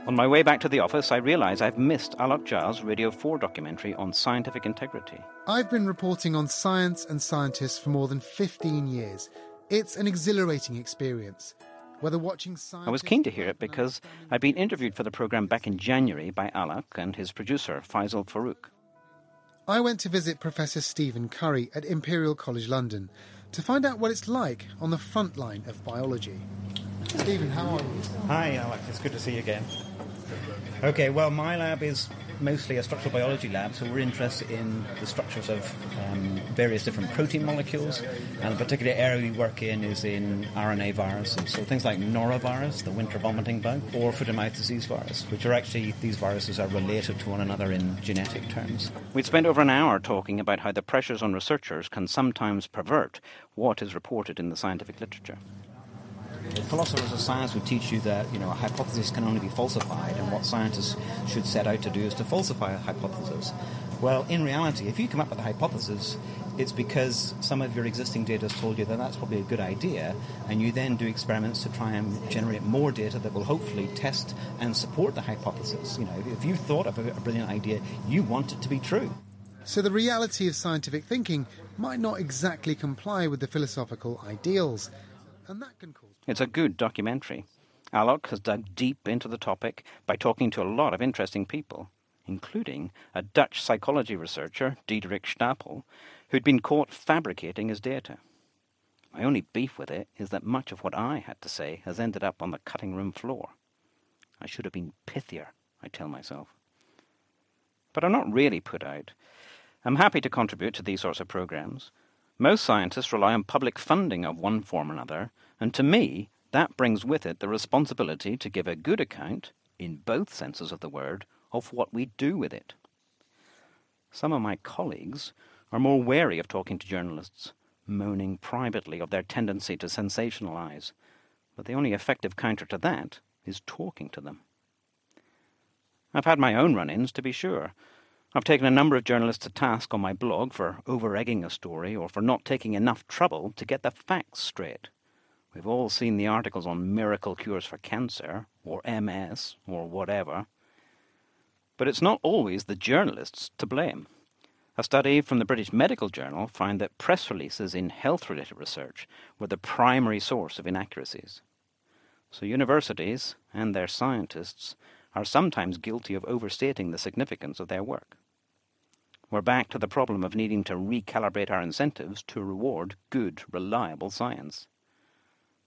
On my way back to the office, I realize I've missed Alok Jha's Radio 4 documentary on scientific integrity. I've been reporting on science and scientists for more than 15 years. It's an exhilarating experience. Whether watching. I was keen to hear it because I'd been interviewed for the program back in January by Alok and his producer, Faisal Farouk. I went to visit Professor Stephen Curry at Imperial College London to find out what it's like on the front line of biology. Stephen, how are you? Hi, Alok. It's good to see you again. Okay, well, my lab is mostly a structural biology lab, so we're interested in the structures of um, various different protein molecules. And the particular area we work in is in RNA viruses, so things like norovirus, the winter vomiting bug, or foot and mouth disease virus, which are actually, these viruses are related to one another in genetic terms. We'd spent over an hour talking about how the pressures on researchers can sometimes pervert what is reported in the scientific literature. Philosophers of science would teach you that you know a hypothesis can only be falsified, and what scientists should set out to do is to falsify a hypothesis. Well, in reality, if you come up with a hypothesis, it's because some of your existing data has told you that that's probably a good idea, and you then do experiments to try and generate more data that will hopefully test and support the hypothesis. You know, if you thought of a brilliant idea, you want it to be true. So the reality of scientific thinking might not exactly comply with the philosophical ideals, and that can cause. It's a good documentary. Alok has dug deep into the topic by talking to a lot of interesting people, including a Dutch psychology researcher, Diederik Stapel, who'd been caught fabricating his data. My only beef with it is that much of what I had to say has ended up on the cutting room floor. I should have been pithier, I tell myself. But I'm not really put out. I'm happy to contribute to these sorts of programs. Most scientists rely on public funding of one form or another, and to me, that brings with it the responsibility to give a good account, in both senses of the word, of what we do with it. Some of my colleagues are more wary of talking to journalists, moaning privately of their tendency to sensationalize, but the only effective counter to that is talking to them. I've had my own run ins, to be sure. I've taken a number of journalists to task on my blog for over egging a story or for not taking enough trouble to get the facts straight. We've all seen the articles on miracle cures for cancer, or MS, or whatever. But it's not always the journalists to blame. A study from the British Medical Journal found that press releases in health related research were the primary source of inaccuracies. So universities and their scientists are sometimes guilty of overstating the significance of their work. We're back to the problem of needing to recalibrate our incentives to reward good, reliable science.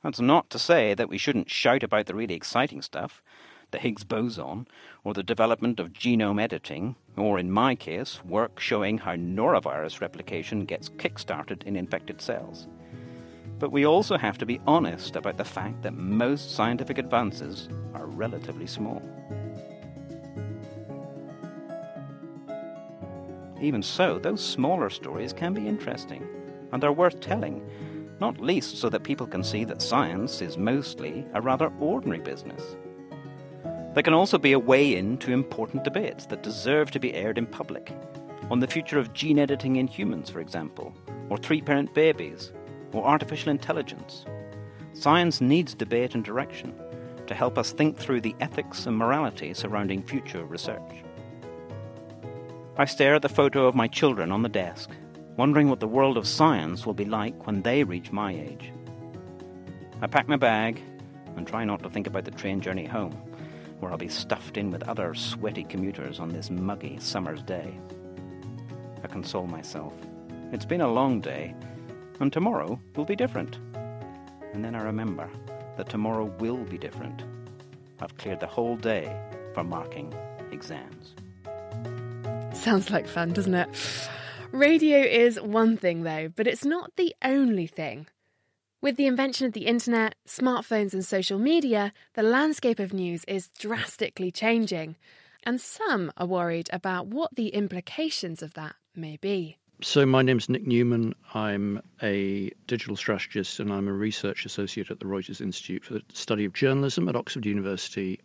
That's not to say that we shouldn't shout about the really exciting stuff, the Higgs boson, or the development of genome editing, or in my case, work showing how norovirus replication gets kick-started in infected cells. But we also have to be honest about the fact that most scientific advances are relatively small. Even so, those smaller stories can be interesting, and they're worth telling, not least so that people can see that science is mostly a rather ordinary business. There can also be a way in to important debates that deserve to be aired in public, on the future of gene editing in humans, for example, or three parent babies, or artificial intelligence. Science needs debate and direction to help us think through the ethics and morality surrounding future research. I stare at the photo of my children on the desk, wondering what the world of science will be like when they reach my age. I pack my bag and try not to think about the train journey home, where I'll be stuffed in with other sweaty commuters on this muggy summer's day. I console myself. It's been a long day, and tomorrow will be different. And then I remember that tomorrow will be different. I've cleared the whole day for marking exams. Sounds like fun, doesn't it? Radio is one thing, though, but it's not the only thing. With the invention of the internet, smartphones, and social media, the landscape of news is drastically changing. And some are worried about what the implications of that may be. So, my name's Nick Newman. I'm a digital strategist and I'm a research associate at the Reuters Institute for the Study of Journalism at Oxford University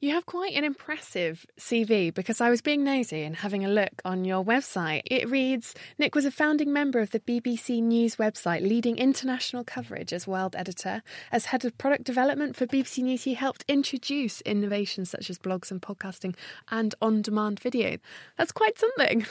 you have quite an impressive CV because I was being nosy and having a look on your website. It reads Nick was a founding member of the BBC News website, leading international coverage as world editor. As head of product development for BBC News, he helped introduce innovations such as blogs and podcasting and on demand video. That's quite something.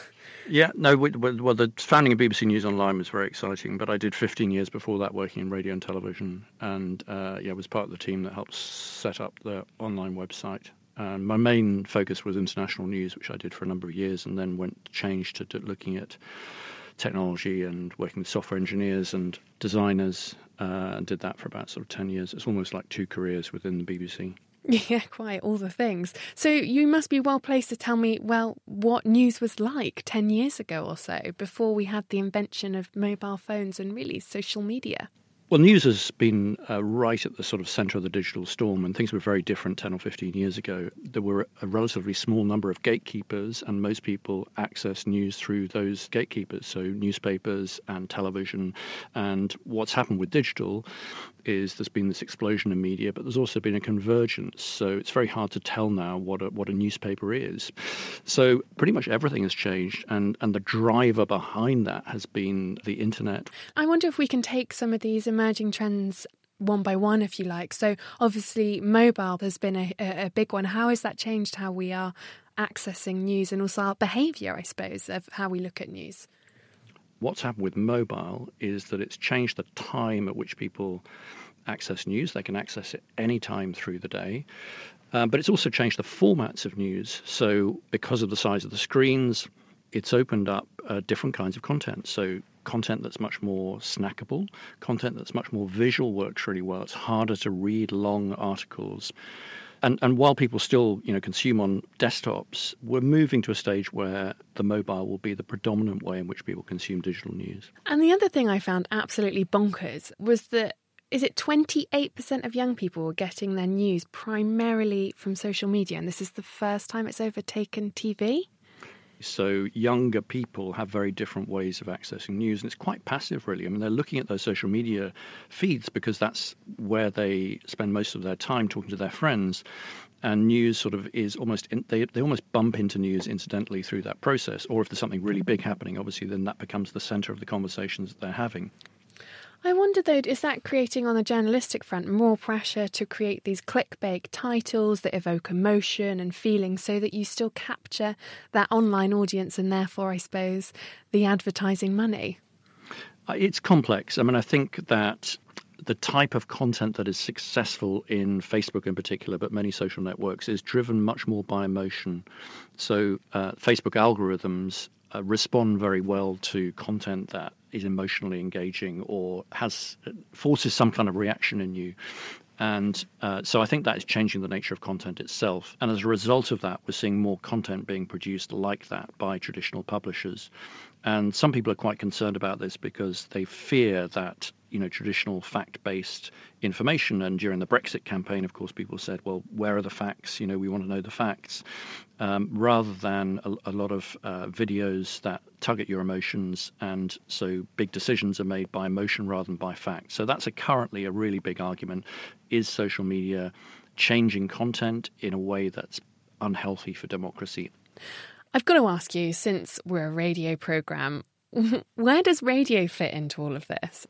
Yeah, no, well, the founding of BBC News Online was very exciting, but I did 15 years before that working in radio and television, and uh, yeah, was part of the team that helped set up the online website. Um, my main focus was international news, which I did for a number of years, and then went changed to, to looking at technology and working with software engineers and designers, uh, and did that for about sort of ten years. It's almost like two careers within the BBC. Yeah, quite all the things. So you must be well placed to tell me, well, what news was like 10 years ago or so, before we had the invention of mobile phones and really social media. Well, news has been uh, right at the sort of centre of the digital storm, and things were very different 10 or 15 years ago. There were a relatively small number of gatekeepers, and most people access news through those gatekeepers, so newspapers and television. And what's happened with digital is there's been this explosion in media, but there's also been a convergence. So it's very hard to tell now what a, what a newspaper is. So pretty much everything has changed, and, and the driver behind that has been the internet. I wonder if we can take some of these emerging trends one by one, if you like. So obviously, mobile has been a, a big one. How has that changed how we are accessing news and also our behaviour, I suppose, of how we look at news? what's happened with mobile is that it's changed the time at which people access news. They can access it any time through the day. Um, but it's also changed the formats of news. So, because of the size of the screens, it's opened up uh, different kinds of content. So, content that's much more snackable, content that's much more visual works really well. It's harder to read long articles. And, and while people still, you know, consume on desktops, we're moving to a stage where the mobile will be the predominant way in which people consume digital news. And the other thing I found absolutely bonkers was that is it 28% of young people are getting their news primarily from social media and this is the first time it's overtaken TV? So younger people have very different ways of accessing news, and it's quite passive, really. I mean, they're looking at those social media feeds because that's where they spend most of their time talking to their friends. And news sort of is almost in, they they almost bump into news incidentally through that process. Or if there's something really big happening, obviously, then that becomes the centre of the conversations that they're having. I wonder though, is that creating on the journalistic front more pressure to create these clickbait titles that evoke emotion and feeling so that you still capture that online audience and therefore, I suppose, the advertising money? Uh, it's complex. I mean, I think that the type of content that is successful in Facebook in particular, but many social networks, is driven much more by emotion. So, uh, Facebook algorithms uh, respond very well to content that is emotionally engaging or has forces some kind of reaction in you. And uh, so I think that is changing the nature of content itself. And as a result of that, we're seeing more content being produced like that by traditional publishers. And some people are quite concerned about this because they fear that you know traditional fact-based information. And during the Brexit campaign, of course, people said, "Well, where are the facts? You know, we want to know the facts," um, rather than a, a lot of uh, videos that tug at your emotions, and so big decisions are made by emotion rather than by fact. So that's a currently a really big argument: is social media changing content in a way that's unhealthy for democracy? I've got to ask you, since we're a radio program, where does radio fit into all of this?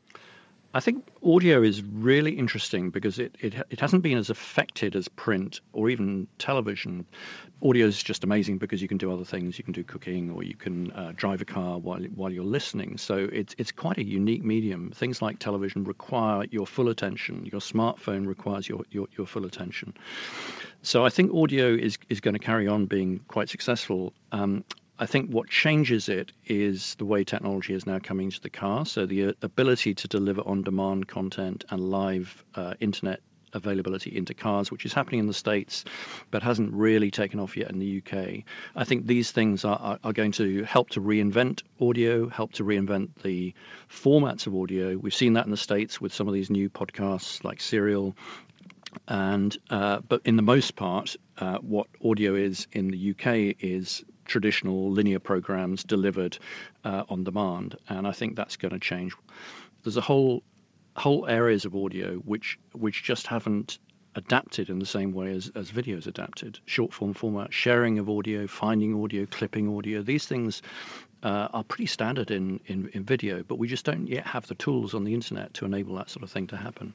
I think audio is really interesting because it, it, it hasn't been as affected as print or even television. Audio is just amazing because you can do other things. You can do cooking or you can uh, drive a car while while you're listening. So it's it's quite a unique medium. Things like television require your full attention. Your smartphone requires your your, your full attention. So I think audio is is going to carry on being quite successful. Um, I think what changes it is the way technology is now coming to the car. So the uh, ability to deliver on demand content and live uh, internet availability into cars, which is happening in the States but hasn't really taken off yet in the UK. I think these things are, are, are, going to help to reinvent audio, help to reinvent the formats of audio. We've seen that in the States with some of these new podcasts like Serial. And uh, but in the most part, uh, what audio is in the UK is traditional linear programs delivered uh, on demand, and I think that's going to change. There's a whole whole areas of audio which which just haven't adapted in the same way as, as videos adapted. Short form format, sharing of audio, finding audio, clipping audio. These things uh, are pretty standard in, in, in video, but we just don't yet have the tools on the internet to enable that sort of thing to happen.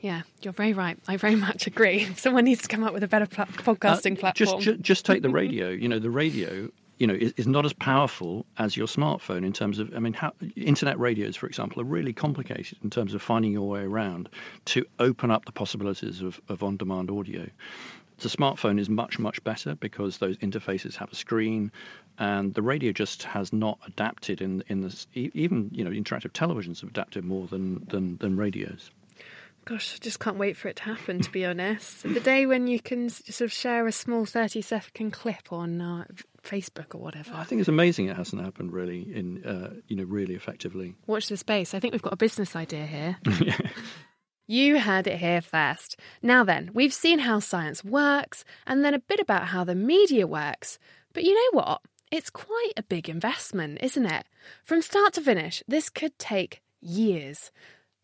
Yeah, you're very right. I very much agree. Someone needs to come up with a better pl- podcasting uh, platform. Just, just, just take the radio. you know, the radio you know, is, is, not as powerful as your smartphone in terms of, I mean, how, internet radios, for example, are really complicated in terms of finding your way around to open up the possibilities of, of on demand audio. The smartphone is much, much better because those interfaces have a screen, and the radio just has not adapted in in this. Even you know, interactive televisions have adapted more than than, than radios. Gosh, I just can't wait for it to happen. To be honest, the day when you can sort of share a small thirty-second clip on uh, Facebook or whatever. I think it's amazing it hasn't happened really in uh, you know really effectively. Watch the space. I think we've got a business idea here. You heard it here first. Now then, we've seen how science works and then a bit about how the media works. But you know what? It's quite a big investment, isn't it? From start to finish, this could take years.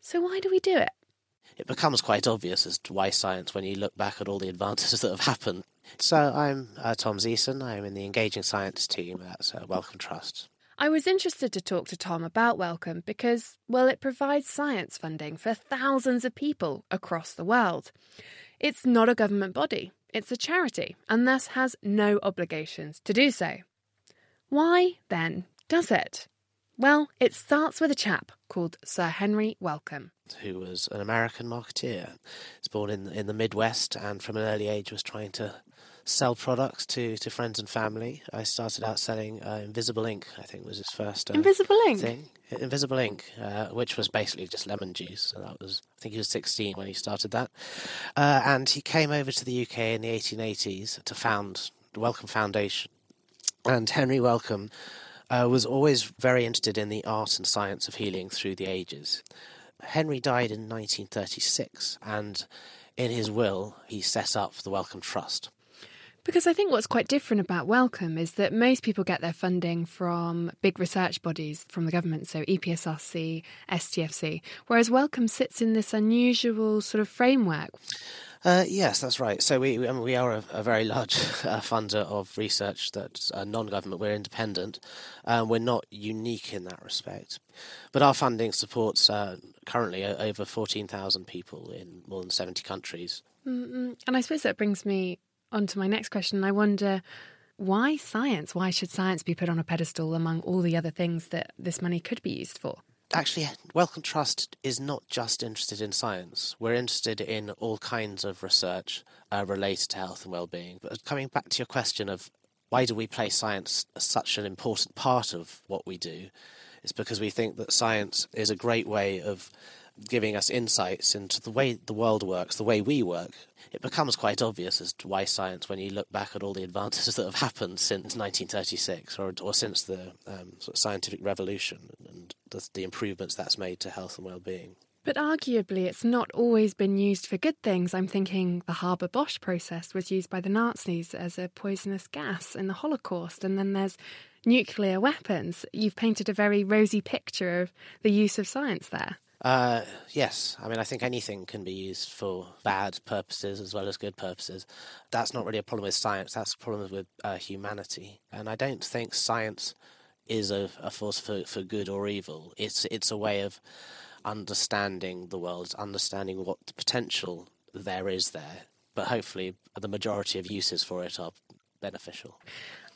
So why do we do it? It becomes quite obvious as to why science when you look back at all the advances that have happened. So I'm uh, Tom Ziessen. I'm in the Engaging Science team at uh, Wellcome Trust. I was interested to talk to Tom about Wellcome because, well, it provides science funding for thousands of people across the world. It's not a government body, it's a charity, and thus has no obligations to do so. Why, then, does it? Well, it starts with a chap called Sir Henry Wellcome. Who was an American marketeer. He's born in, in the Midwest and from an early age was trying to sell products to, to friends and family. I started out selling uh, Invisible Ink, I think was his first uh, Invisible Ink thing. Invisible Ink, uh, which was basically just lemon juice. So that was, I think he was 16 when he started that. Uh, and he came over to the UK in the 1880s to found the Wellcome Foundation. And Henry Wellcome was always very interested in the art and science of healing through the ages. Henry died in 1936, and in his will, he set up the Wellcome Trust. Because I think what's quite different about Wellcome is that most people get their funding from big research bodies from the government, so EPSRC, STFC, whereas Wellcome sits in this unusual sort of framework. Uh, yes, that's right. So we I mean, we are a, a very large uh, funder of research that's uh, non-government. We're independent. Um, we're not unique in that respect, but our funding supports uh, currently over fourteen thousand people in more than seventy countries. Mm-mm. And I suppose that brings me on to my next question. I wonder why science? Why should science be put on a pedestal among all the other things that this money could be used for? Actually, Wellcome Trust is not just interested in science. We're interested in all kinds of research uh, related to health and well-being. But coming back to your question of why do we play science as such an important part of what we do, it's because we think that science is a great way of giving us insights into the way the world works, the way we work, it becomes quite obvious as to why science, when you look back at all the advances that have happened since 1936 or, or since the um, sort of scientific revolution and the, the improvements that's made to health and well-being. But arguably, it's not always been used for good things. I'm thinking the Haber Bosch process was used by the Nazis as a poisonous gas in the Holocaust, and then there's nuclear weapons. You've painted a very rosy picture of the use of science there. Uh, yes, I mean, I think anything can be used for bad purposes as well as good purposes. That's not really a problem with science, that's a problem with uh, humanity. And I don't think science is a, a force for, for good or evil. It's, it's a way of understanding the world, understanding what potential there is there. But hopefully, the majority of uses for it are beneficial.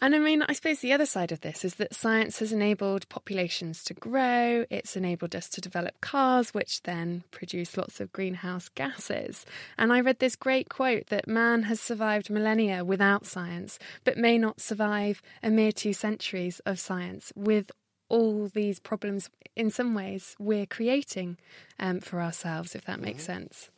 And I mean, I suppose the other side of this is that science has enabled populations to grow, it's enabled us to develop cars, which then produce lots of greenhouse gases. And I read this great quote that man has survived millennia without science, but may not survive a mere two centuries of science with all these problems in some ways we're creating um, for ourselves, if that makes sense.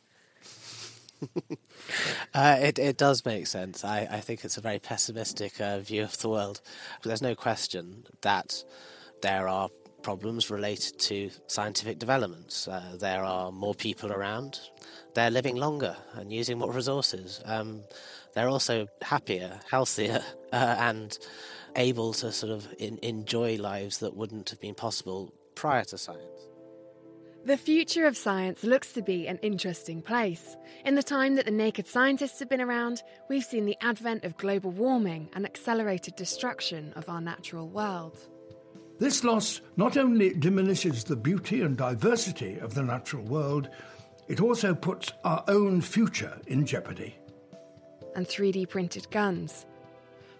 Uh, it, it does make sense. I, I think it's a very pessimistic uh, view of the world. But there's no question that there are problems related to scientific developments. Uh, there are more people around. They're living longer and using more resources. Um, they're also happier, healthier, uh, and able to sort of in, enjoy lives that wouldn't have been possible prior to science. The future of science looks to be an interesting place. In the time that the naked scientists have been around, we've seen the advent of global warming and accelerated destruction of our natural world. This loss not only diminishes the beauty and diversity of the natural world, it also puts our own future in jeopardy. And 3D printed guns.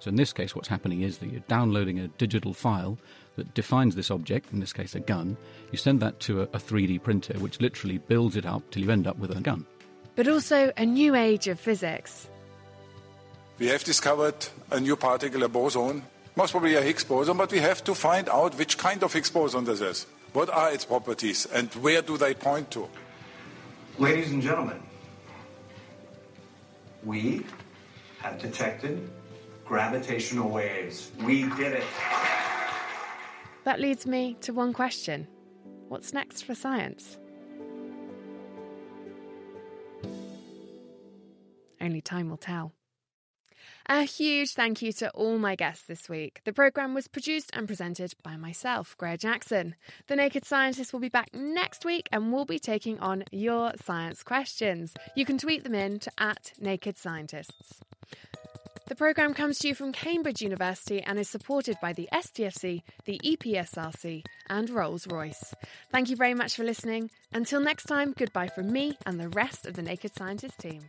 So in this case, what's happening is that you're downloading a digital file that defines this object, in this case a gun. You send that to a, a 3D printer, which literally builds it up till you end up with a gun. But also a new age of physics. We have discovered a new particle, a boson, most probably a Higgs boson, but we have to find out which kind of Higgs boson this is. What are its properties and where do they point to? Ladies and gentlemen, we have detected gravitational waves. We did it. That leads me to one question What's next for science? Only time will tell. A huge thank you to all my guests this week. The programme was produced and presented by myself, Graihagh Jackson. The Naked Scientist will be back next week and we'll be taking on your science questions. You can tweet them in to at Naked Scientists. The programme comes to you from Cambridge University and is supported by the STFC, the EPSRC, and Rolls Royce. Thank you very much for listening. Until next time, goodbye from me and the rest of the Naked Scientist team.